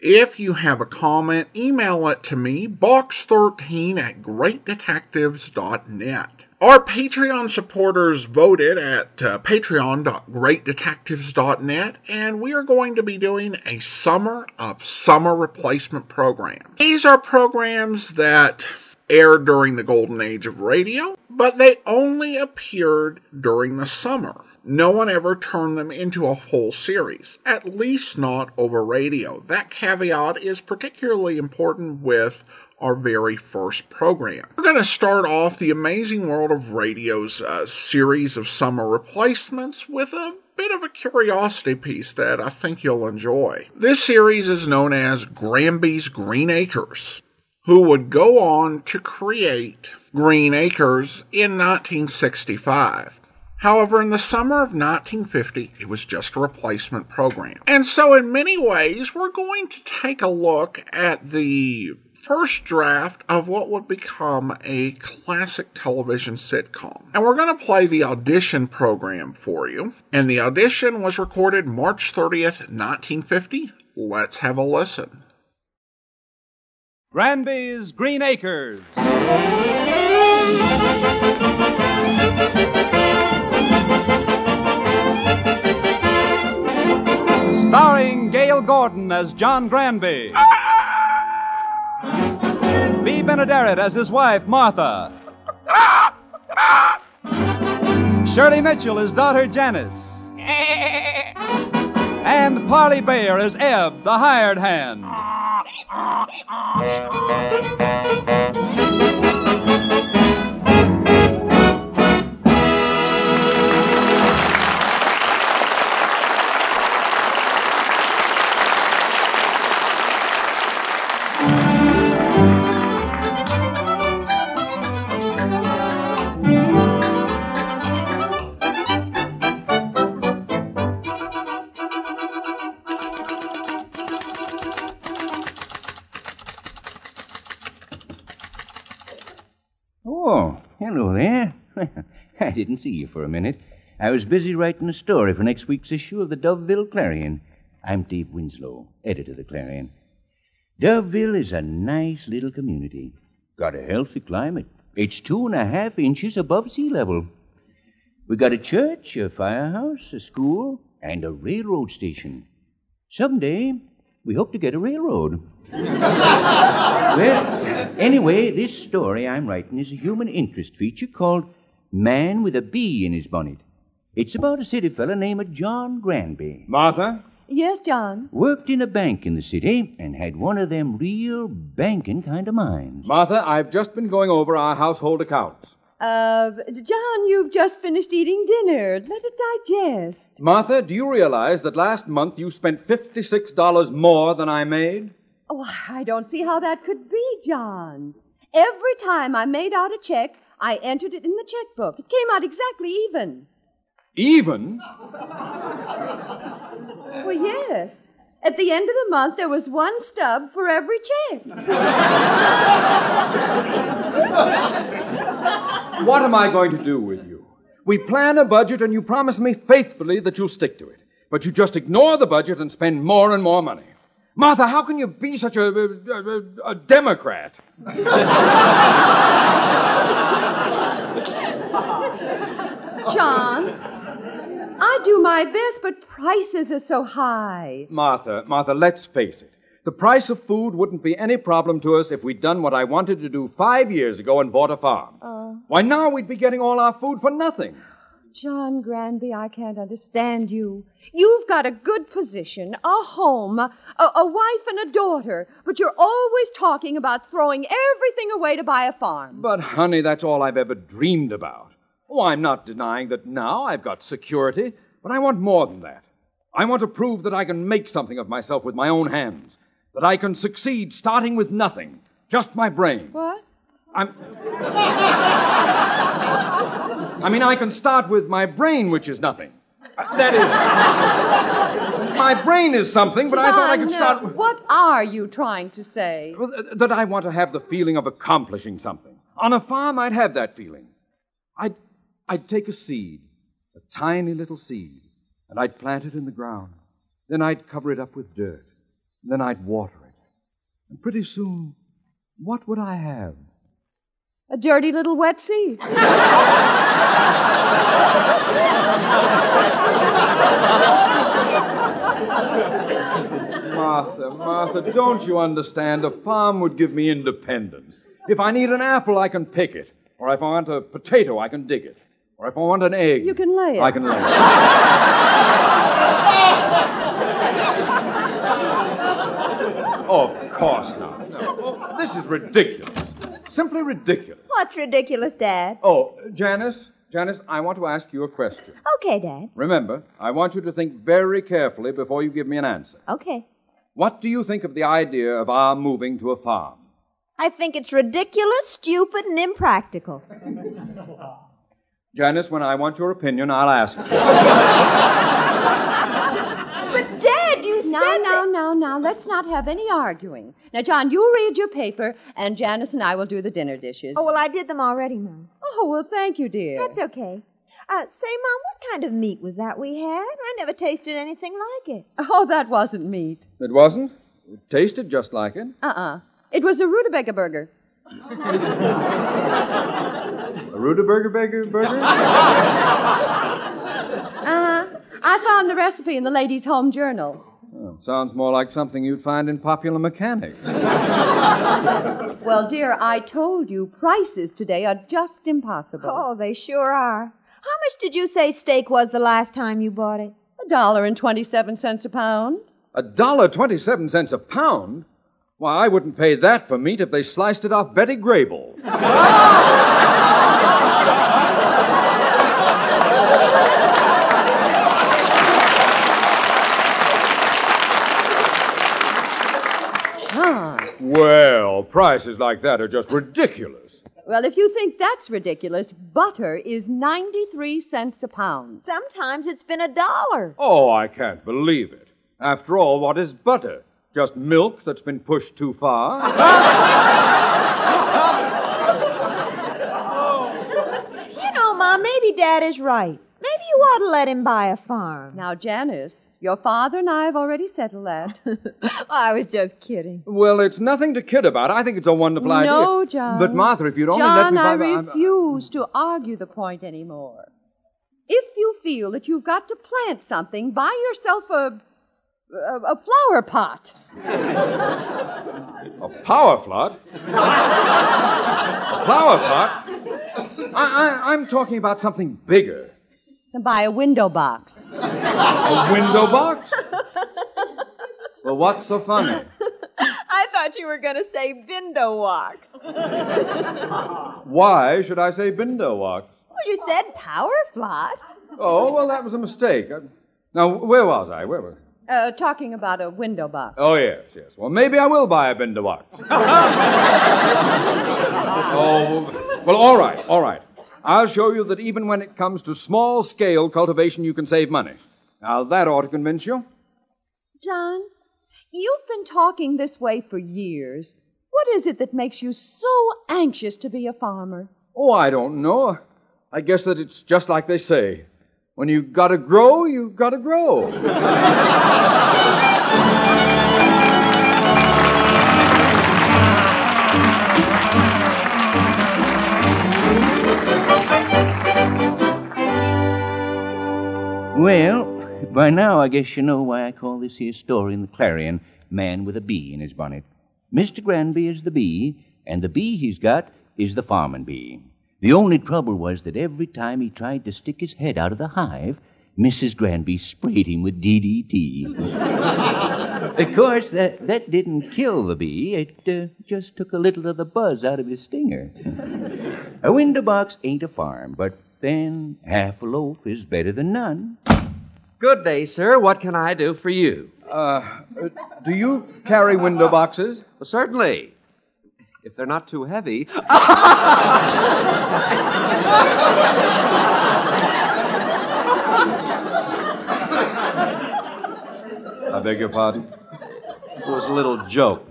If you have a comment, email it to me, box13 at greatdetectives.net. Our Patreon supporters voted at uh, patreon.greatdetectives.net, and we are going to be doing a summer of summer replacement program. These are programs that aired during the golden age of radio, but they only appeared during the summer. No one ever turned them into a whole series, at least not over radio. That caveat is particularly important with our very first program. We're going to start off the Amazing World of Radio's uh, series of summer replacements with a bit of a curiosity piece that I think you'll enjoy. This series is known as Granby's Green Acres, who would go on to create Green Acres in 1965. However, in the summer of 1950, it was just a replacement program. And so, in many ways, we're going to take a look at the first draft of what would become a classic television sitcom. And we're going to play the audition program for you. And the audition was recorded March 30th, 1950. Let's have a listen. Granby's Green Acres. Starring Gale Gordon as John Granby. Bea Benaderet as his wife, Martha. Shirley Mitchell as daughter, Janice. And Parley Baer as Eb, the hired hand. Didn't see you for a minute. I was busy writing a story for next week's issue of the Doveville Clarion. I'm Dave Winslow, editor of the Clarion. Doveville is a nice little community. Got a healthy climate. It's two and a half inches above sea level. We got a church, a firehouse, a school, and a railroad station. Someday, we hope to get a railroad. well, anyway, this story I'm writing is a human interest feature called Man with a Bee in His Bonnet. It's about a city fella named John Granby. Martha? Yes, John. Worked in a bank in the city and had one of them real banking kind of minds. Martha, I've just been going over our household accounts. Uh, John, you've just finished eating dinner. Let it digest. Martha, do you realize that last month you spent $56 more than I made? Oh, I don't see how that could be, John. Every time I made out a check, I entered it in the checkbook. It came out exactly even. Even? Well, yes. At the end of the month, there was one stub for every check. What am I going to do with you? We plan a budget and you promise me faithfully that you'll stick to it. But you just ignore the budget and spend more and more money. Martha, how can you be such a, a, a, Democrat? John, I do my best, but prices are so high. Martha, Martha, let's face it. The price of food wouldn't be any problem to us if we'd done what I wanted to do five years ago and bought a farm. Oh. Why, now we'd be getting all our food for nothing. John Granby, I can't understand you. You've got a good position, a home, a, a wife, and a daughter, but you're always talking about throwing everything away to buy a farm. But, honey, that's all I've ever dreamed about. Oh, I'm not denying that now I've got security, but I want more than that. I want to prove that I can make something of myself with my own hands, that I can succeed starting with nothing, just my brain. What? I'm. I mean, I can start with my brain, which is nothing. Uh, That is. My brain is something, but I thought I could John, start with. What are you trying to say? That I want to have the feeling of accomplishing something. On a farm, I'd have that feeling. I'd, I'd take a seed, a tiny little seed, and I'd plant it in the ground. Then I'd cover it up with dirt. Then I'd water it. And pretty soon, what would I have? A dirty little wet seed. Martha, Martha, don't you understand? A farm would give me independence. If I need an apple, I can pick it. Or if I want a potato, I can dig it. Or if I want an egg, You can lay it. I can lay it. of course not. No. This is ridiculous. Simply ridiculous. What's ridiculous, Dad? Oh, Janice, Janice, I want to ask you a question. Okay, Dad. Remember, I want you to think very carefully before you give me an answer. Okay. What do you think of the idea of our moving to a farm? I think it's ridiculous, stupid, and impractical. Janice, when I want your opinion, I'll ask you. But, Dad, you Now, said now, now, now, let's not have any arguing. Now, John, you read your paper, and Janice and I will do the dinner dishes. Oh, well, I did them already, Mom. Oh, well, thank you, dear. That's okay. Uh, say, Mom, what kind of meat was that we had? I never tasted anything like it. Oh, that wasn't meat. It wasn't? It tasted just like it. Uh-uh. It was a rutabaga burger. A rutaburger burger burger? Uh-huh. I found the recipe in the Ladies' Home Journal. Oh, sounds more like something you'd find in Popular Mechanics. Well, dear, I told you prices today are just impossible. Oh, they sure are. How much did you say steak was the last time you bought it? A dollar and twenty-seven cents a pound. A dollar twenty-seven cents a pound? Why, I wouldn't pay that for meat if they sliced it off Betty Grable. John. Well, prices like that are just ridiculous. Well, if you think that's ridiculous, butter is 93 cents a pound. Sometimes it's been a dollar. Oh, I can't believe it. After all, what is butter? Just milk that's been pushed too far? You know, Mom, maybe Dad is right. Maybe you ought to let him buy a farm. Now, Janice, your father and I have already settled that. I was just kidding. well, it's nothing to kid about. I think it's a wonderful idea. no, John. But, Martha, if you'd only John, let me buy I refuse to argue the point anymore. If you feel that you've got to plant something, buy yourself a, a, a flower pot. A power flood? a flower pot? I, I, I'm talking about something bigger. And buy a window box. A window box? well, what's so funny? I thought you were going to say window box. Why should I say window box? Well, you said power flot. Oh, well, that was a mistake. Uh, Now, where was I? Where was Uh, talking about a window box. Oh, yes, yes. Well, maybe I will buy a window box. oh, well, all right, all right. I'll show you that even when it comes to small scale cultivation, you can save money. Now, that ought to convince you. John, you've been talking this way for years. What is it that makes you so anxious to be a farmer? Oh, I don't know. I guess that it's just like they say when you've gotta grow, you've gotta grow. Well, by now I guess you know why I call this here story in the Clarion Man with a Bee in his bonnet. Mr. Granby is the bee, and the bee he's got is the farming bee. The only trouble was that every time he tried to stick his head out of the hive, Mrs. Granby sprayed him with DDT. of course, that, that didn't kill the bee. It uh, just took a little of the buzz out of his stinger. a window box ain't a farm, but then half a loaf is better than none. Good day, sir. What can I do for you? Uh, uh, do you carry window boxes? Well, certainly. If they're not too heavy. I beg your pardon? It was a little joke.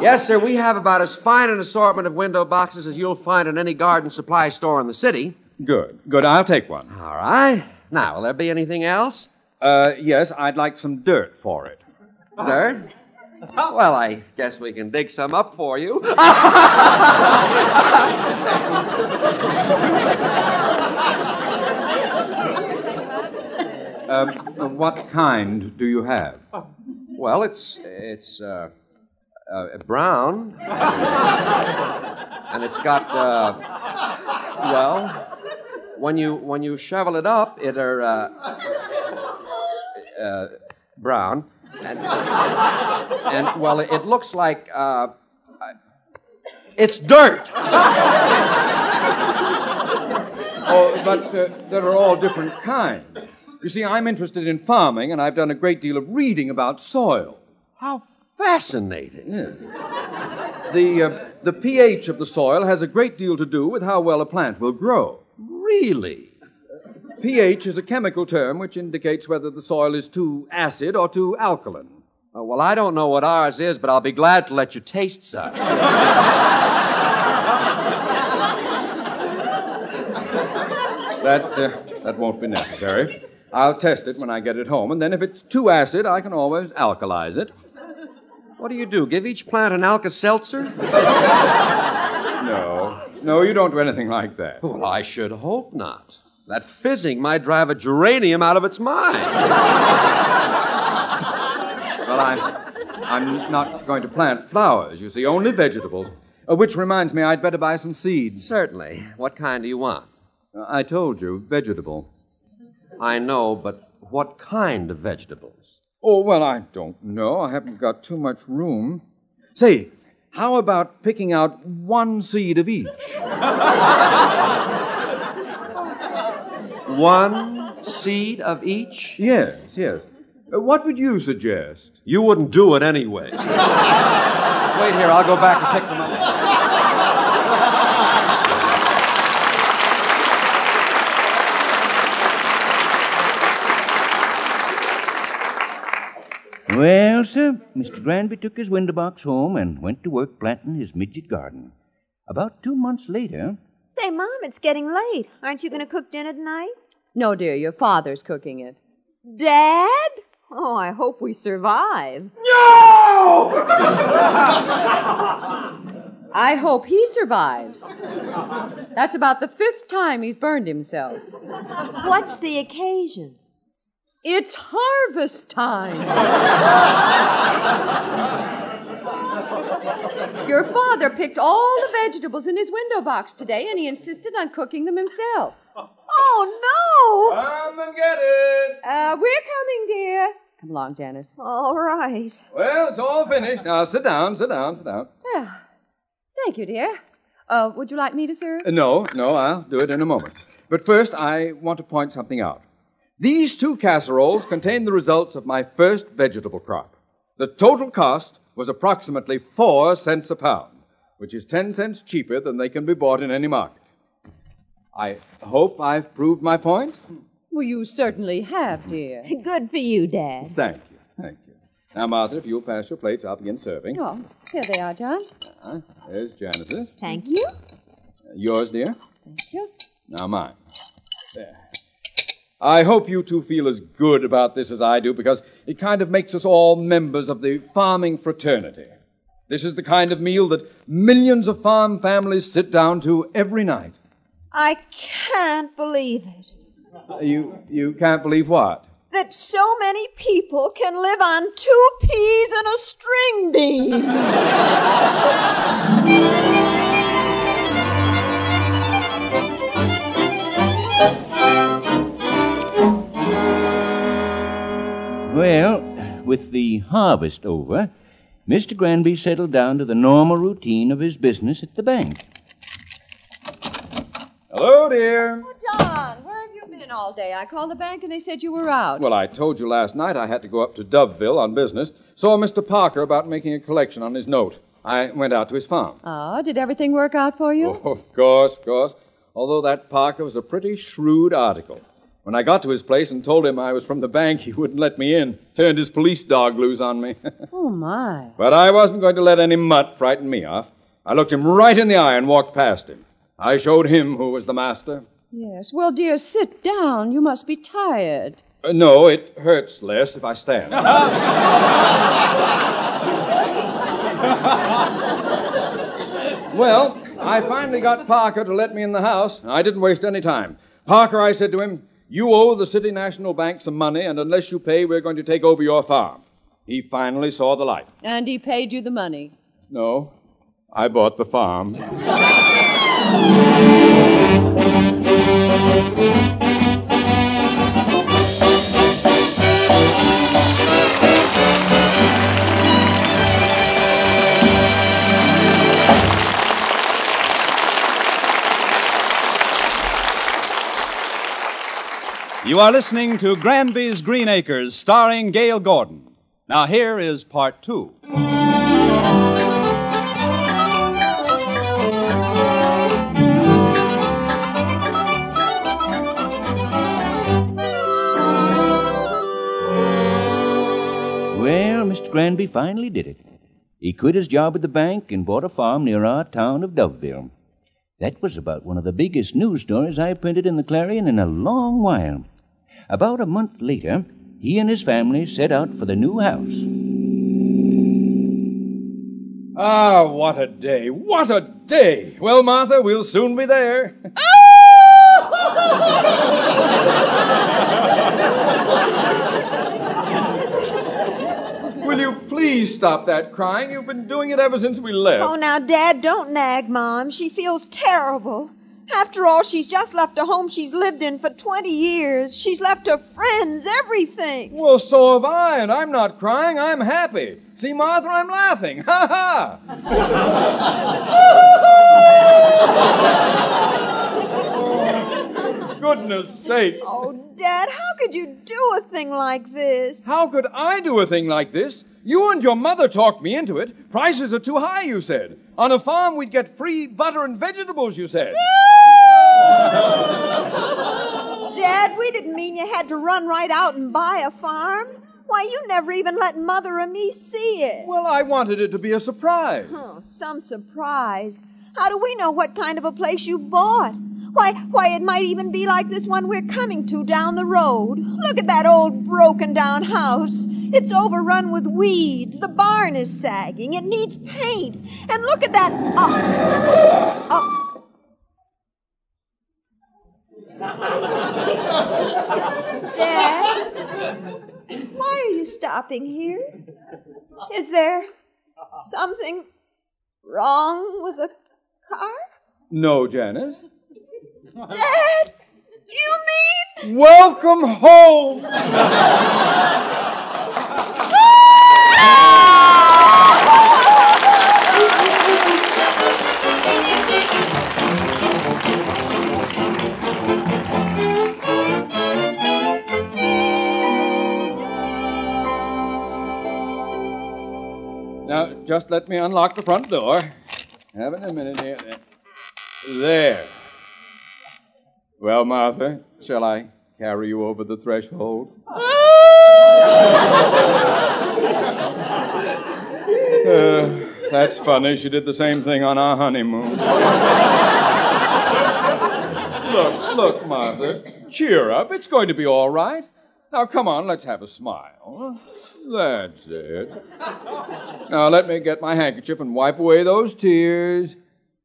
Yes, sir, we have about as fine an assortment of window boxes as you'll find in any garden supply store in the city. Good. Good. I'll take one. All right. Now, will there be anything else? Uh, yes, I'd like some dirt for it. Dirt? Well, I guess we can dig some up for you. Um, what kind do you have? well, it's it's uh, uh, brown, and it's got uh, well, when you when you shovel it up, it are uh, uh, brown, and and well, it looks like uh, it's dirt. Oh, but uh, there are all different kinds. You see, I'm interested in farming, and I've done a great deal of reading about soil. How fascinating! The, uh, the pH of the soil has a great deal to do with how well a plant will grow. Really? pH is a chemical term which indicates whether the soil is too acid or too alkaline. Uh, well, I don't know what ours is, but I'll be glad to let you taste some. That, uh, that won't be necessary. I'll test it when I get it home, and then if it's too acid, I can always alkalize it. What do you do? Give each plant an Alka Seltzer? No, no, you don't do anything like that. Well, I should hope not. That fizzing might drive a geranium out of its mind. Well, I'm, I'm not going to plant flowers, you see, only vegetables. Uh, which reminds me, I'd better buy some seeds. Certainly. What kind do you want? Uh, I told you, vegetable. I know, but what kind of vegetables? Oh, well, I don't know. I haven't got too much room. Say, how about picking out one seed of each? One seed of each? Yes, yes. Uh, what would you suggest? You wouldn't do it anyway. Wait here, I'll go back and pick them up. Well, sir, Mr. Granby took his window box home and went to work planting his midget garden. About two months later, Say, Mom, it's getting late. Aren't you going to cook dinner tonight? No, dear, your father's cooking it. Dad? Oh, I hope we survive. No! I hope he survives. That's about the fifth time he's burned himself. What's the occasion? It's harvest time. Your father picked all the vegetables in his window box today, and he insisted on cooking them himself. Oh, no! Come and get it. Uh, we're coming, dear. Come along, Janice. All right. Well, it's all finished. Now, sit down, sit down, sit down. Yeah. Thank you, dear. Uh, would you like me to serve? Uh, no, no, I'll do it in a moment. But first, I want to point something out. These two casseroles contain the results of my first vegetable crop. The total cost was approximately four cents a pound, which is ten cents cheaper than they can be bought in any market. I hope I've proved my point. Well, you certainly have, dear. Good for you, Dad. Thank you, thank you. Now, Martha, if you'll pass your plates, I'll begin serving. Oh, here they are, John. Uh, there's Janice's. Thank you. Uh, yours, dear. Thank you. Now mine. There. I hope you two feel as good about this as I do because it kind of makes us all members of the farming fraternity. This is the kind of meal that millions of farm families sit down to every night. I can't believe it. You you can't believe what? That so many people can live on two peas and a string bean. well, with the harvest over, Mr. Granby settled down to the normal routine of his business at the bank. Hello, dear. Oh, John, where have you been all day? I called the bank and they said you were out. Well, I told you last night I had to go up to Doveville on business. Saw Mr. Parker about making a collection on his note. I went out to his farm. Ah, did everything work out for you? Oh, of course, of course. Although that Parker was a pretty shrewd article. When I got to his place and told him I was from the bank, he wouldn't let me in. Turned his police dog loose on me. Oh, my. but I wasn't going to let any mutt frighten me off. I looked him right in the eye and walked past him. I showed him who was the master. Yes. Well, dear, sit down. You must be tired. Uh, no, it hurts less if I stand. well, I finally got Parker to let me in the house. I didn't waste any time. Parker, I said to him, You owe the City National Bank some money, and unless you pay, we're going to take over your farm. He finally saw the light. And he paid you the money. No, I bought the farm. You are listening to Granby's Green Acres, starring Gale Gordon. Now, here is part two. Well, Mr. Granby finally did it. He quit his job at the bank and bought a farm near our town of Doveville. That was about one of the biggest news stories I printed in the Clarion in a long while. About a month later, he and his family set out for the new house. Ah, what a day! What a day! Well, Martha, we'll soon be there. Will you please stop that crying? You've been doing it ever since we left. Oh, now, Dad, don't nag Mom. She feels terrible. After all, she's just left a home she's lived in for 20 years. She's left her friends, everything. Well, so have I, and I'm not crying. I'm happy. See, Martha, I'm laughing. Ha ha! Goodness sake. Oh, Dad, how could you do a thing like this? How could I do a thing like this? You and your mother talked me into it. Prices are too high, you said. On a farm, we'd get free butter and vegetables, you said. Dad, we didn't mean you had to run right out and buy a farm. Why, you never even let Mother or me see it. Well, I wanted it to be a surprise. Oh, some surprise. How do we know what kind of a place you bought? Why, why, it might even be like this one we're coming to down the road. Look at that old broken down house. It's overrun with weeds. The barn is sagging. It needs paint. And look at that. Oh. Oh. Dad, why are you stopping here? Is there something wrong with the car? No, Janice. Dad, you mean? Welcome home! Now, just let me unlock the front door. Have it a minute here. There. Well, Martha, shall I carry you over the threshold? Uh, that's funny. She did the same thing on our honeymoon. look, look, Martha. Cheer up. It's going to be all right. Now, come on, let's have a smile. That's it. Now, let me get my handkerchief and wipe away those tears.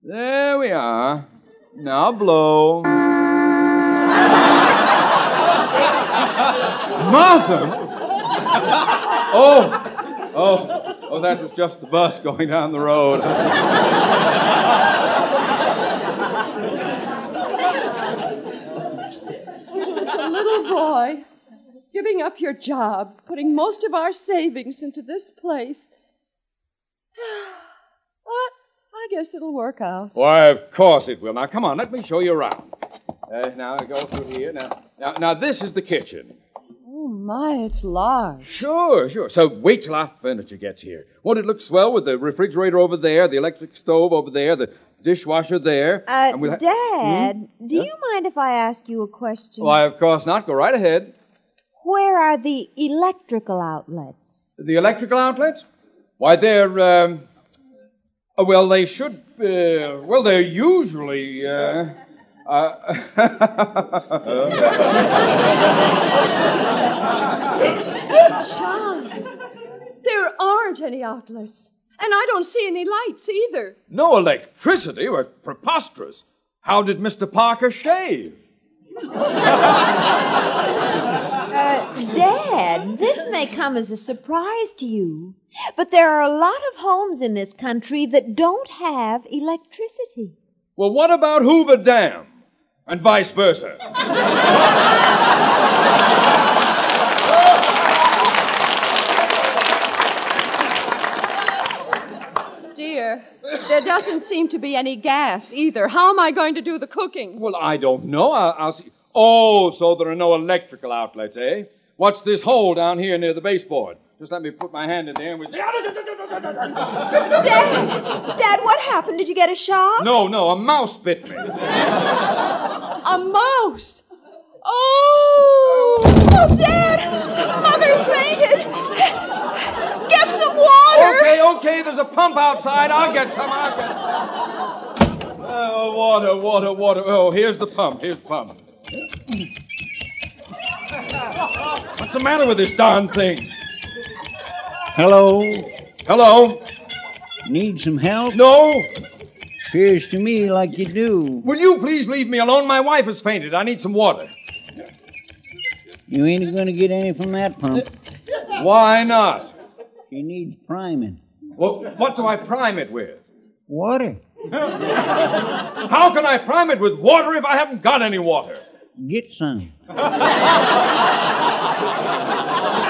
There we are. Now blow. Martha! Oh! Oh, oh, that was just the bus going down the road. You're such a little boy. Giving up your job, putting most of our savings into this place. But I guess it'll work out. Why, of course it will. Now, come on, let me show you around. Uh, now, go through here. Now, now, now, this is the kitchen. Oh, my, it's large. Sure, sure. So wait till our furniture gets here. Won't it look swell with the refrigerator over there, the electric stove over there, the dishwasher there? Uh, and we'll ha- Dad, do you mind if I ask you a question? Why, of course not. Go right ahead. Where are the electrical outlets? The electrical outlets? Why, they're, um, uh, well, they should, uh, well, they're usually, uh, uh, John, there aren't any outlets. And I don't see any lights either. no electricity? Well, preposterous. How did Mr. Parker shave? Uh, Dad, this may come as a surprise to you, but there are a lot of homes in this country that don't have electricity. Well, what about Hoover Dam? And vice versa. Dear, there doesn't seem to be any gas either. How am I going to do the cooking? Well, I don't know. I'll, I'll see. Oh, so there are no electrical outlets, eh? What's this hole down here near the baseboard? Just let me put my hand in there and we. Dad, Dad, what happened? Did you get a shock? No, no, a mouse bit me. A mouse! Oh! Oh, Dad, Mother's fainted. Get some water. Okay, okay, there's a pump outside. I'll get some. I'll get Oh, water, water, water. Oh, here's the pump. Here's the pump. What's the matter with this darn thing? Hello. Hello? Need some help? No? Appears to me like you do. Will you please leave me alone? My wife has fainted. I need some water. You ain't going to get any from that pump. Why not? She needs priming. Well, what do I prime it with? Water. How can I prime it with water if I haven't got any water? Get some.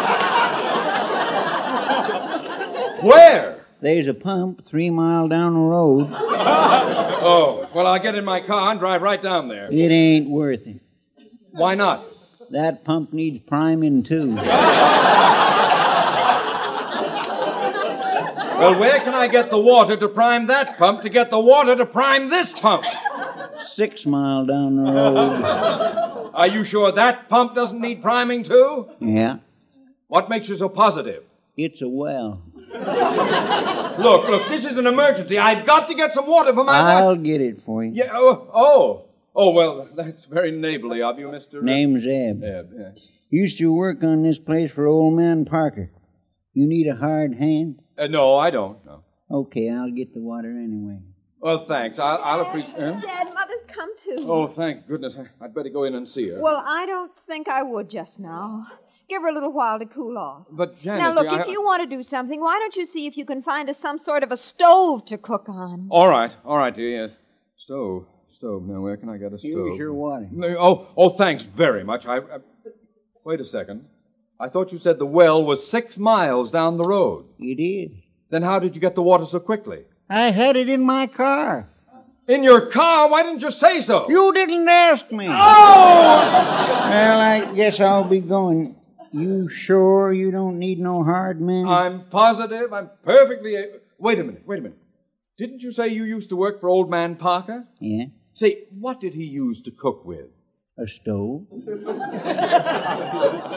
Where? There's a pump three mile down the road. Oh, well, I'll get in my car and drive right down there. It ain't worth it. Why not? That pump needs priming too. Well, where can I get the water to prime that pump to get the water to prime this pump? Six mile down the road. Are you sure that pump doesn't need priming too? Yeah, What makes you so positive? it's a well. Look, look, this is an emergency. I've got to get some water for my I'll wife. get it for you. Yeah, oh, oh. Oh, well, that's very neighborly of you, Mr. Name's Eb. Ed, yeah. Used to work on this place for old man Parker. You need a hard hand? Uh, no, I don't. No. Okay, I'll get the water anyway. Well, thanks. I'll, I'll appreciate. Huh? Dad, Mother's come too. Oh, thank goodness. I'd better go in and see her. Well, I don't think I would just now. Give her a little while to cool off. but Janice, now, look, I- if you want to do something, why don't you see if you can find us some sort of a stove to cook on? All right, all right, dear. Yes. Stove, stove. Now, where can I get a stove? Here's your water. No, Oh, oh, thanks very much. I, I wait a second. I thought you said the well was six miles down the road. It is. Then how did you get the water so quickly? I had it in my car. In your car? Why didn't you say so? You didn't ask me. Oh! Well, I guess I'll be going. You sure you don't need no hard men? I'm positive. I'm perfectly. a- Wait a minute. Wait a minute. Didn't you say you used to work for Old Man Parker? yeah, Say, what did he use to cook with? a stove,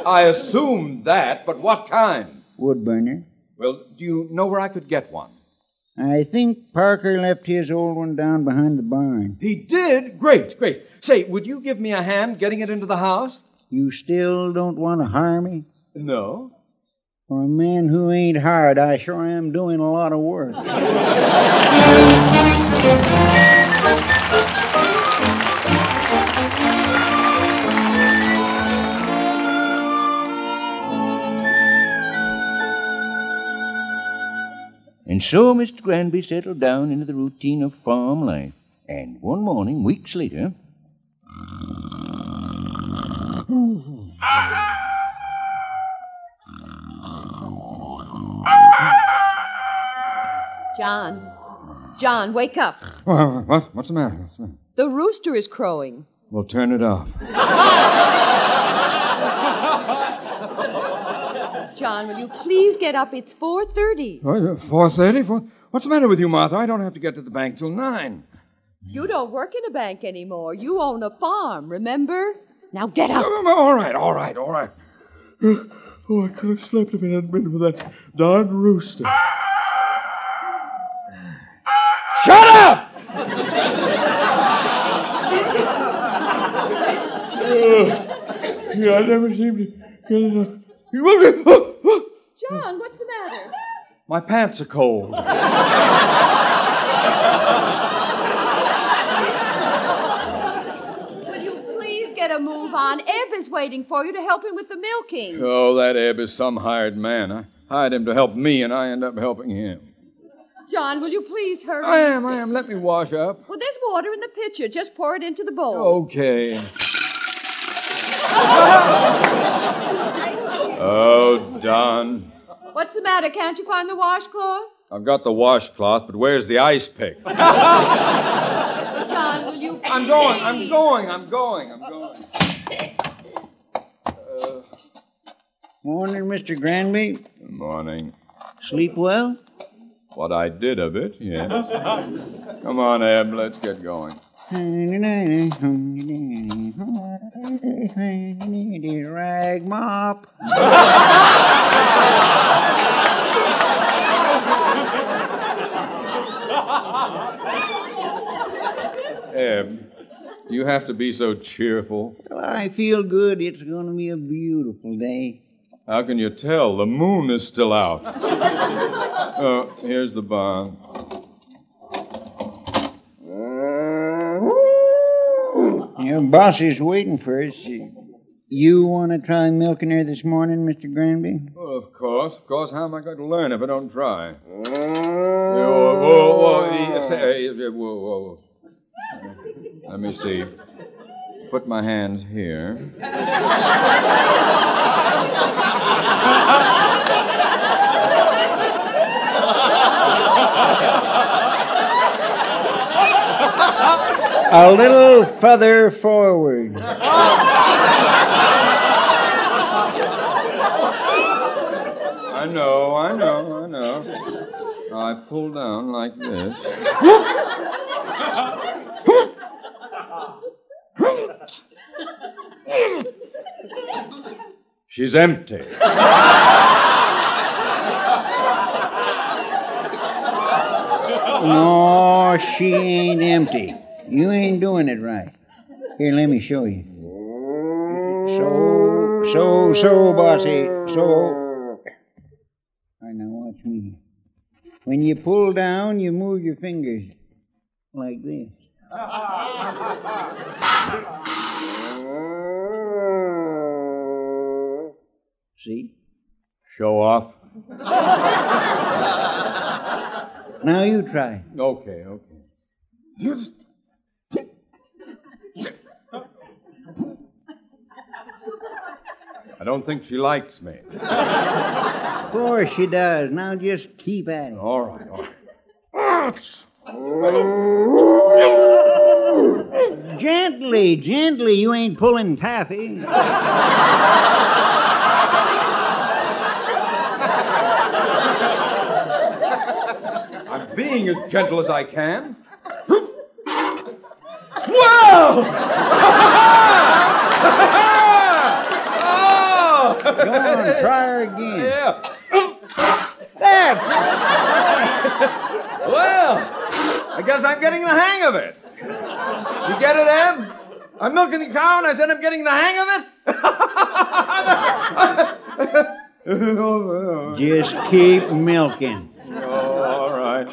I assumed that, but what kind? wood burner. Well, do you know where I could get one? I think Parker left his old one down behind the barn. He did? Great, great. Say, would you give me a hand getting it into the house? You still don't want to hire me? No. For a man who ain't hired, I sure am doing a lot of work. And so Mr. Granby settled down into the routine of farm life. And one morning, weeks later, John. John, wake up. What? what? What's the matter? What's the matter? The rooster is crowing. Well, turn it off. John, will you please get up? It's 4.30. Uh, four thirty. Four. What's the matter with you, Martha? I don't have to get to the bank till nine. You don't work in a bank anymore. You own a farm, remember? Now get up. Oh, oh, all right, all right, all right. Oh, I could have slept if it hadn't been for that darn rooster. Shut up! yeah, I never seem to get enough. You look it. John, what's the matter? My pants are cold. Will you please get a move on? Eb is waiting for you to help him with the milking. Oh, that Eb is some hired man. I hired him to help me, and I end up helping him. John, will you please hurry? I am, I am. Let me wash up. Well, there's water in the pitcher. Just pour it into the bowl. Okay. oh, Don. What's the matter? Can't you find the washcloth? I've got the washcloth, but where's the ice pick? John, will you? I'm going, I'm going, I'm going, I'm going. Morning, Mr. Granby. Good morning. Sleep well? What I did of it, yes. Come on, Ab, let's get going. Rag mop. Eb, you have to be so cheerful. Well, I feel good. It's going to be a beautiful day. How can you tell? The moon is still out. oh, here's the barn. Your boss is waiting for us. You want to try milking her this morning, Mr. Granby? Well, of course, of course. How am I going to learn if I don't try? Whoa, whoa, whoa, say, whoa, whoa. Let me see. Put my hands here. A little further forward. I know, I know, I know. I pull down like this. She's empty. No, she ain't empty. You ain't doing it right. Here, let me show you. So, so, so, bossy. So. All right, now watch me. When you pull down, you move your fingers like this. See? Show off. Now you try. Okay, okay. Just. I don't think she likes me. Of course she does. Now just keep at it. All right, all right. Gently, gently. You ain't pulling taffy. being as gentle as I can. Whoa! oh! Go on, try her again. Yeah. There. Well, I guess I'm getting the hang of it. You get it, Em? I'm milking the cow, and I said I'm getting the hang of it. Just keep milking. Oh, all right. Well, here's the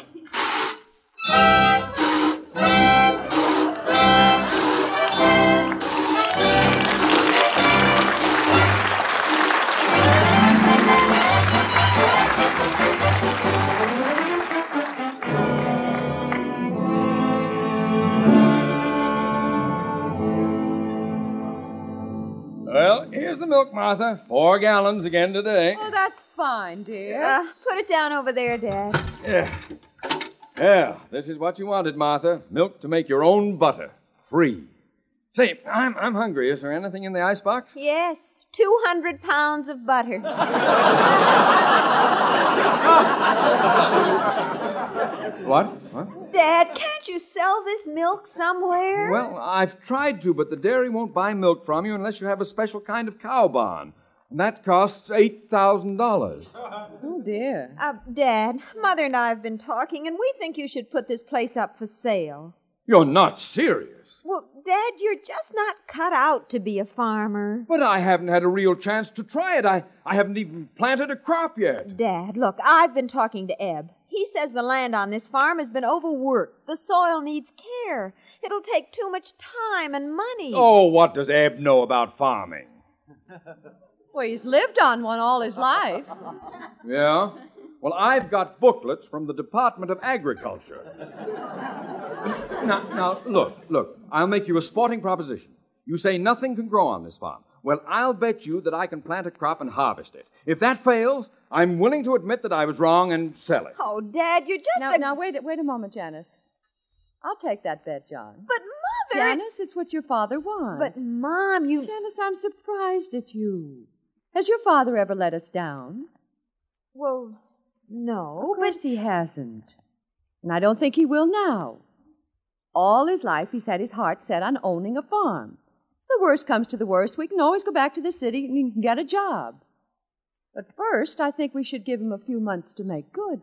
milk, Martha. Four gallons again today. Oh, that's fine, dear. Uh, put it down over there, Dad. Yeah. Yeah, this is what you wanted, Martha. Milk to make your own butter. Free. Say, I'm, I'm hungry. Is there anything in the icebox? Yes, 200 pounds of butter. What? What? Dad, can't you sell this milk somewhere? Well, I've tried to, but the dairy won't buy milk from you unless you have a special kind of cow barn. And that costs $8,000. Oh, dear. Uh, Dad, Mother and I have been talking, and we think you should put this place up for sale. You're not serious. Well, Dad, you're just not cut out to be a farmer. But I haven't had a real chance to try it. I, I haven't even planted a crop yet. Dad, look, I've been talking to Eb. He says the land on this farm has been overworked. The soil needs care. It'll take too much time and money. Oh, what does Eb know about farming? Well, he's lived on one all his life. Yeah? Well, I've got booklets from the Department of Agriculture. now, now, look, look. I'll make you a sporting proposition. You say nothing can grow on this farm. Well, I'll bet you that I can plant a crop and harvest it. If that fails, I'm willing to admit that I was wrong and sell it. Oh, Dad, you're just Now, a. now wait, wait a moment, Janice. I'll take that bet, John. But, Mother. Janice, it's what your father wants. But, Mom, you. Janice, I'm surprised at you. Has your father ever let us down? Well, no. Of course he hasn't. And I don't think he will now. All his life he's had his heart set on owning a farm. If the worst comes to the worst, we can always go back to the city and get a job. But first, I think we should give him a few months to make good.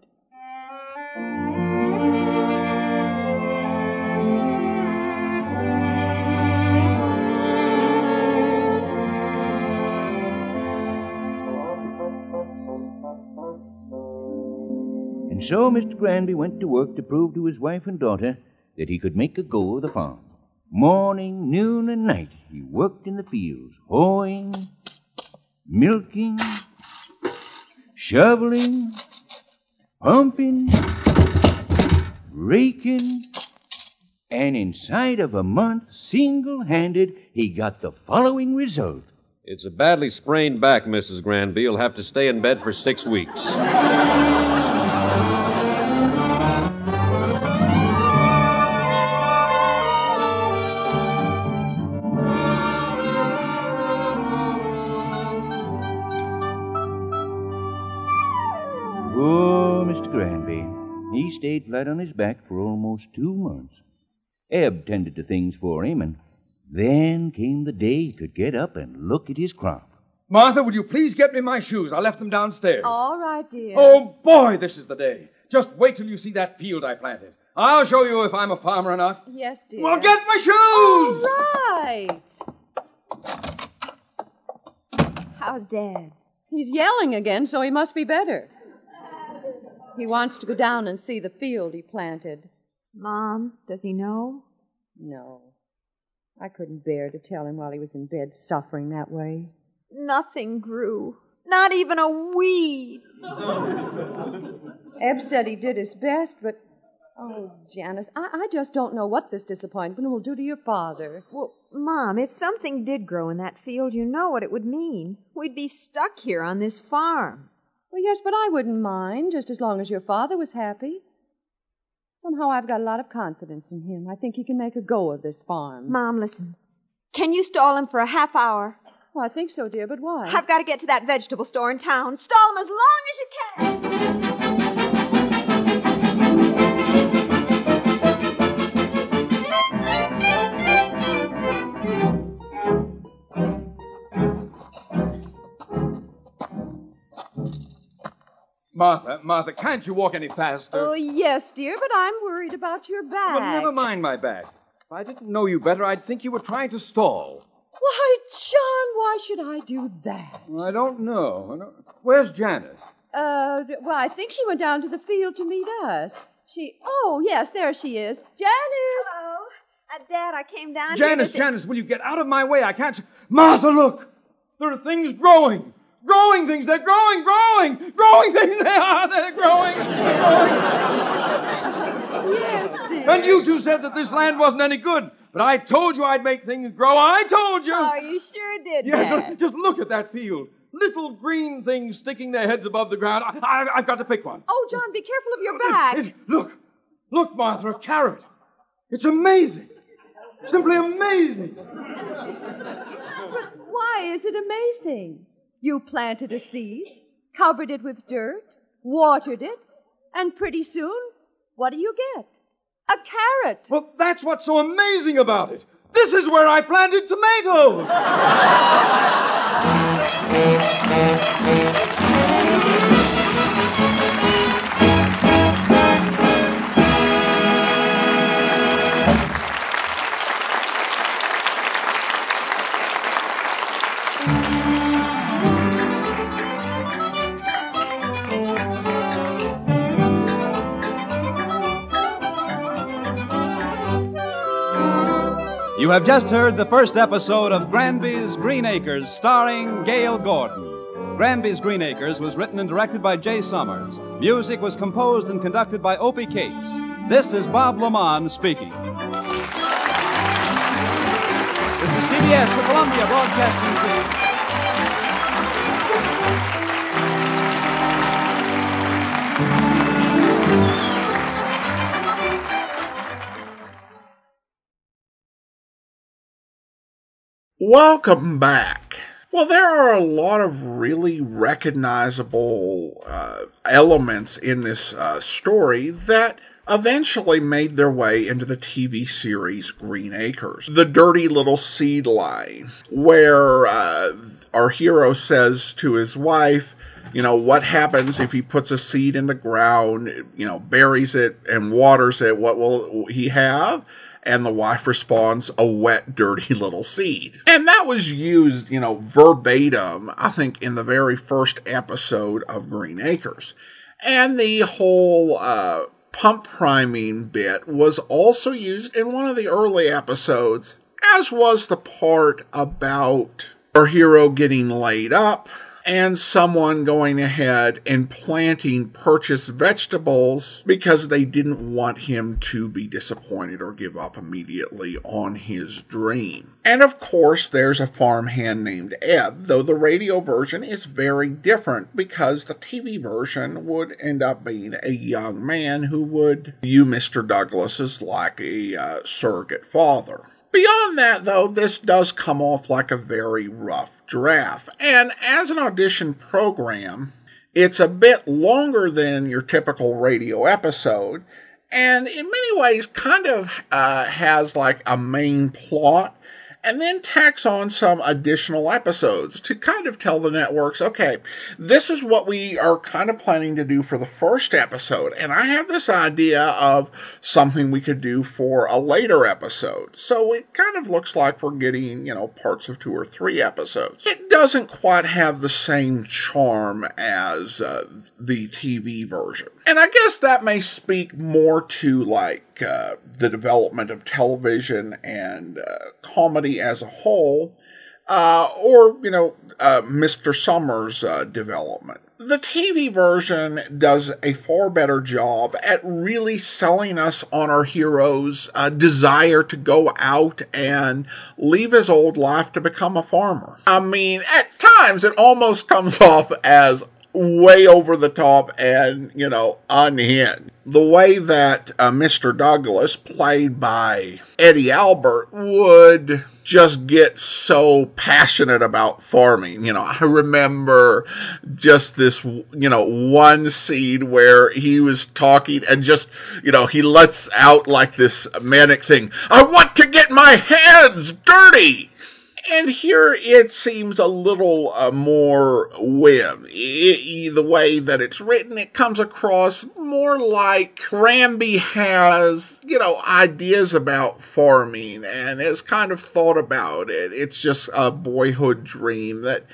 So Mr. Granby went to work to prove to his wife and daughter that he could make a go of the farm. Morning, noon, and night he worked in the fields, hoeing, milking, shoveling, pumping, raking, and inside of a month, single handed, he got the following result. It's a badly sprained back, Mrs. Granby. You'll have to stay in bed for six weeks. Stayed flat on his back for almost two months. Eb tended to things for him, and then came the day he could get up and look at his crop. Martha, will you please get me my shoes? I left them downstairs. All right, dear. Oh, boy, this is the day. Just wait till you see that field I planted. I'll show you if I'm a farmer or not. Yes, dear. Well, get my shoes! All right. How's Dad? He's yelling again, so he must be better. He wants to go down and see the field he planted. Mom, does he know? No. I couldn't bear to tell him while he was in bed suffering that way. Nothing grew. Not even a weed. Eb said he did his best, but. Oh, Janice, I, I just don't know what this disappointment will do to your father. Well, Mom, if something did grow in that field, you know what it would mean. We'd be stuck here on this farm. Well, yes, but I wouldn't mind, just as long as your father was happy. Somehow I've got a lot of confidence in him. I think he can make a go of this farm. Mom, listen. Can you stall him for a half hour? Well, I think so, dear, but why? I've got to get to that vegetable store in town. Stall him as long as you can. Martha, Martha, can't you walk any faster? Oh, yes, dear, but I'm worried about your back. But never mind my back. If I didn't know you better, I'd think you were trying to stall. Why, John, why should I do that? I don't know. I don't- Where's Janice? Uh, well, I think she went down to the field to meet us. She, oh, yes, there she is. Janice! Hello. Uh, Dad, I came down here Janice, Janice, will you get out of my way? I can't. Martha, look! There are things growing. Growing things. They're growing, growing, growing things. They are. They're growing. Growing. Yes, dear. And you two said that this land wasn't any good. But I told you I'd make things grow. I told you. Oh, you sure did, Yes, Dad. just look at that field. Little green things sticking their heads above the ground. I, I, I've got to pick one. Oh, John, be careful of your back. It- look, look, Martha, a carrot. It's amazing. Simply amazing. But why is it amazing? You planted a seed, covered it with dirt, watered it, and pretty soon, what do you get? A carrot. Well, that's what's so amazing about it. This is where I planted tomatoes. You have just heard the first episode of Granby's Green Acres, starring Gale Gordon. Granby's Green Acres was written and directed by Jay Sommers. Music was composed and conducted by Opie Cates. This is Bob LeMond speaking. This is CBS, the Columbia Broadcasting System. Welcome back. Well, there are a lot of really recognizable uh, elements in this uh, story that eventually made their way into the TV series Green Acres. The dirty little seed line, where uh, our hero says to his wife, you know, what happens if he puts a seed in the ground, you know, buries it and waters it? What will he have? And the wife responds, a wet, dirty little seed. And that was used, you know, verbatim, I think, in the very first episode of Green Acres. And the whole, uh, pump priming bit was also used in one of the early episodes, as was the part about our hero getting laid up and someone going ahead and planting purchased vegetables because they didn't want him to be disappointed or give up immediately on his dream. And of course, there's a farmhand named Ed, though the radio version is very different because the TV version would end up being a young man who would view Mr. Douglas as like a uh, surrogate father. Beyond that, though, this does come off like a very rough draft. And as an audition program, it's a bit longer than your typical radio episode, and in many ways kind of uh, has like a main plot and then tacks on some additional episodes to kind of tell the networks, okay, this is what we are kind of planning to do for the first episode. And I have this idea of something we could do for a later episode. So it kind of looks like we're getting, you know, parts of two or three episodes. It doesn't quite have the same charm as uh, the TV version. And I guess that may speak more to like uh, the development of television and uh, comedy as a whole, uh, or, you know, uh, Mr. Sommers' uh, development. The TV version does a far better job at really selling us on our hero's uh, desire to go out and leave his old life to become a farmer. I mean, at times it almost comes off as way over the top and, you know, unhinged. The way that uh, Mr. Douglas, played by Eddie Albert, would just get so passionate about farming. You know, I remember just this, you know, one scene where he was talking and just, you know, he lets out like this manic thing. I want to get my hands dirty and here it seems a little uh, more I, the way that it's written, it comes across more like Granby has, you know, ideas about farming and has kind of thought about it. It's just a boyhood dream that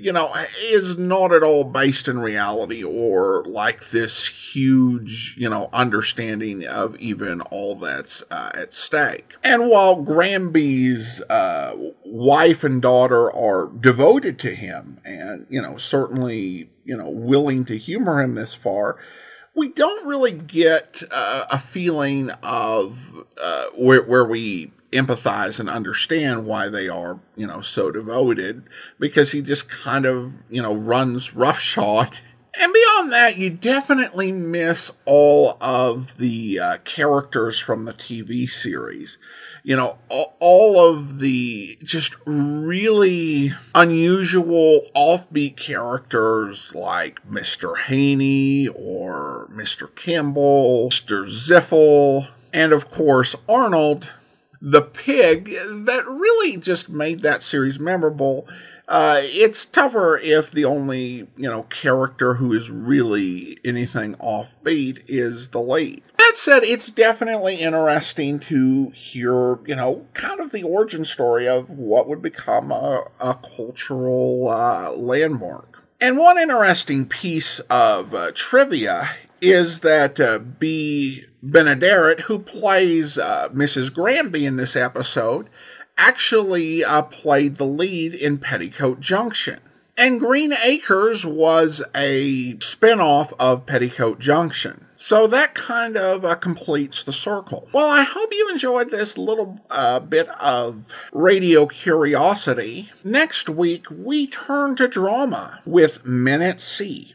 you know, is not at all based in reality or like this huge, you know, understanding of even all that's uh, at stake. And while Granby's uh, wife and daughter are devoted to him and, you know, certainly, you know, willing to humor him this far, we don't really get uh, a feeling of uh, where, where we empathize and understand why they are, you know, so devoted because he just kind of, you know, runs roughshod. And beyond that, you definitely miss all of the uh, characters from the TV series. you know, all of the just really unusual offbeat characters like Mr. Haney or Mr. Kimball, Mr. Ziffel, and of course Arnold, the pig that really just made that series memorable. Uh, it's tougher if the only you know character who is really anything offbeat is the lead. That said, it's definitely interesting to hear you know kind of the origin story of what would become a, a cultural uh, landmark. And one interesting piece of uh, trivia is that uh, Bea Benaderet, who plays uh, Mrs. Granby in this episode, actually uh, played the lead in Petticoat Junction. And Green Acres was a spinoff of Petticoat Junction. So that kind of uh, completes the circle. Well, I hope you enjoyed this little uh, bit of radio curiosity. Next week, we turn to drama with Men at Sea.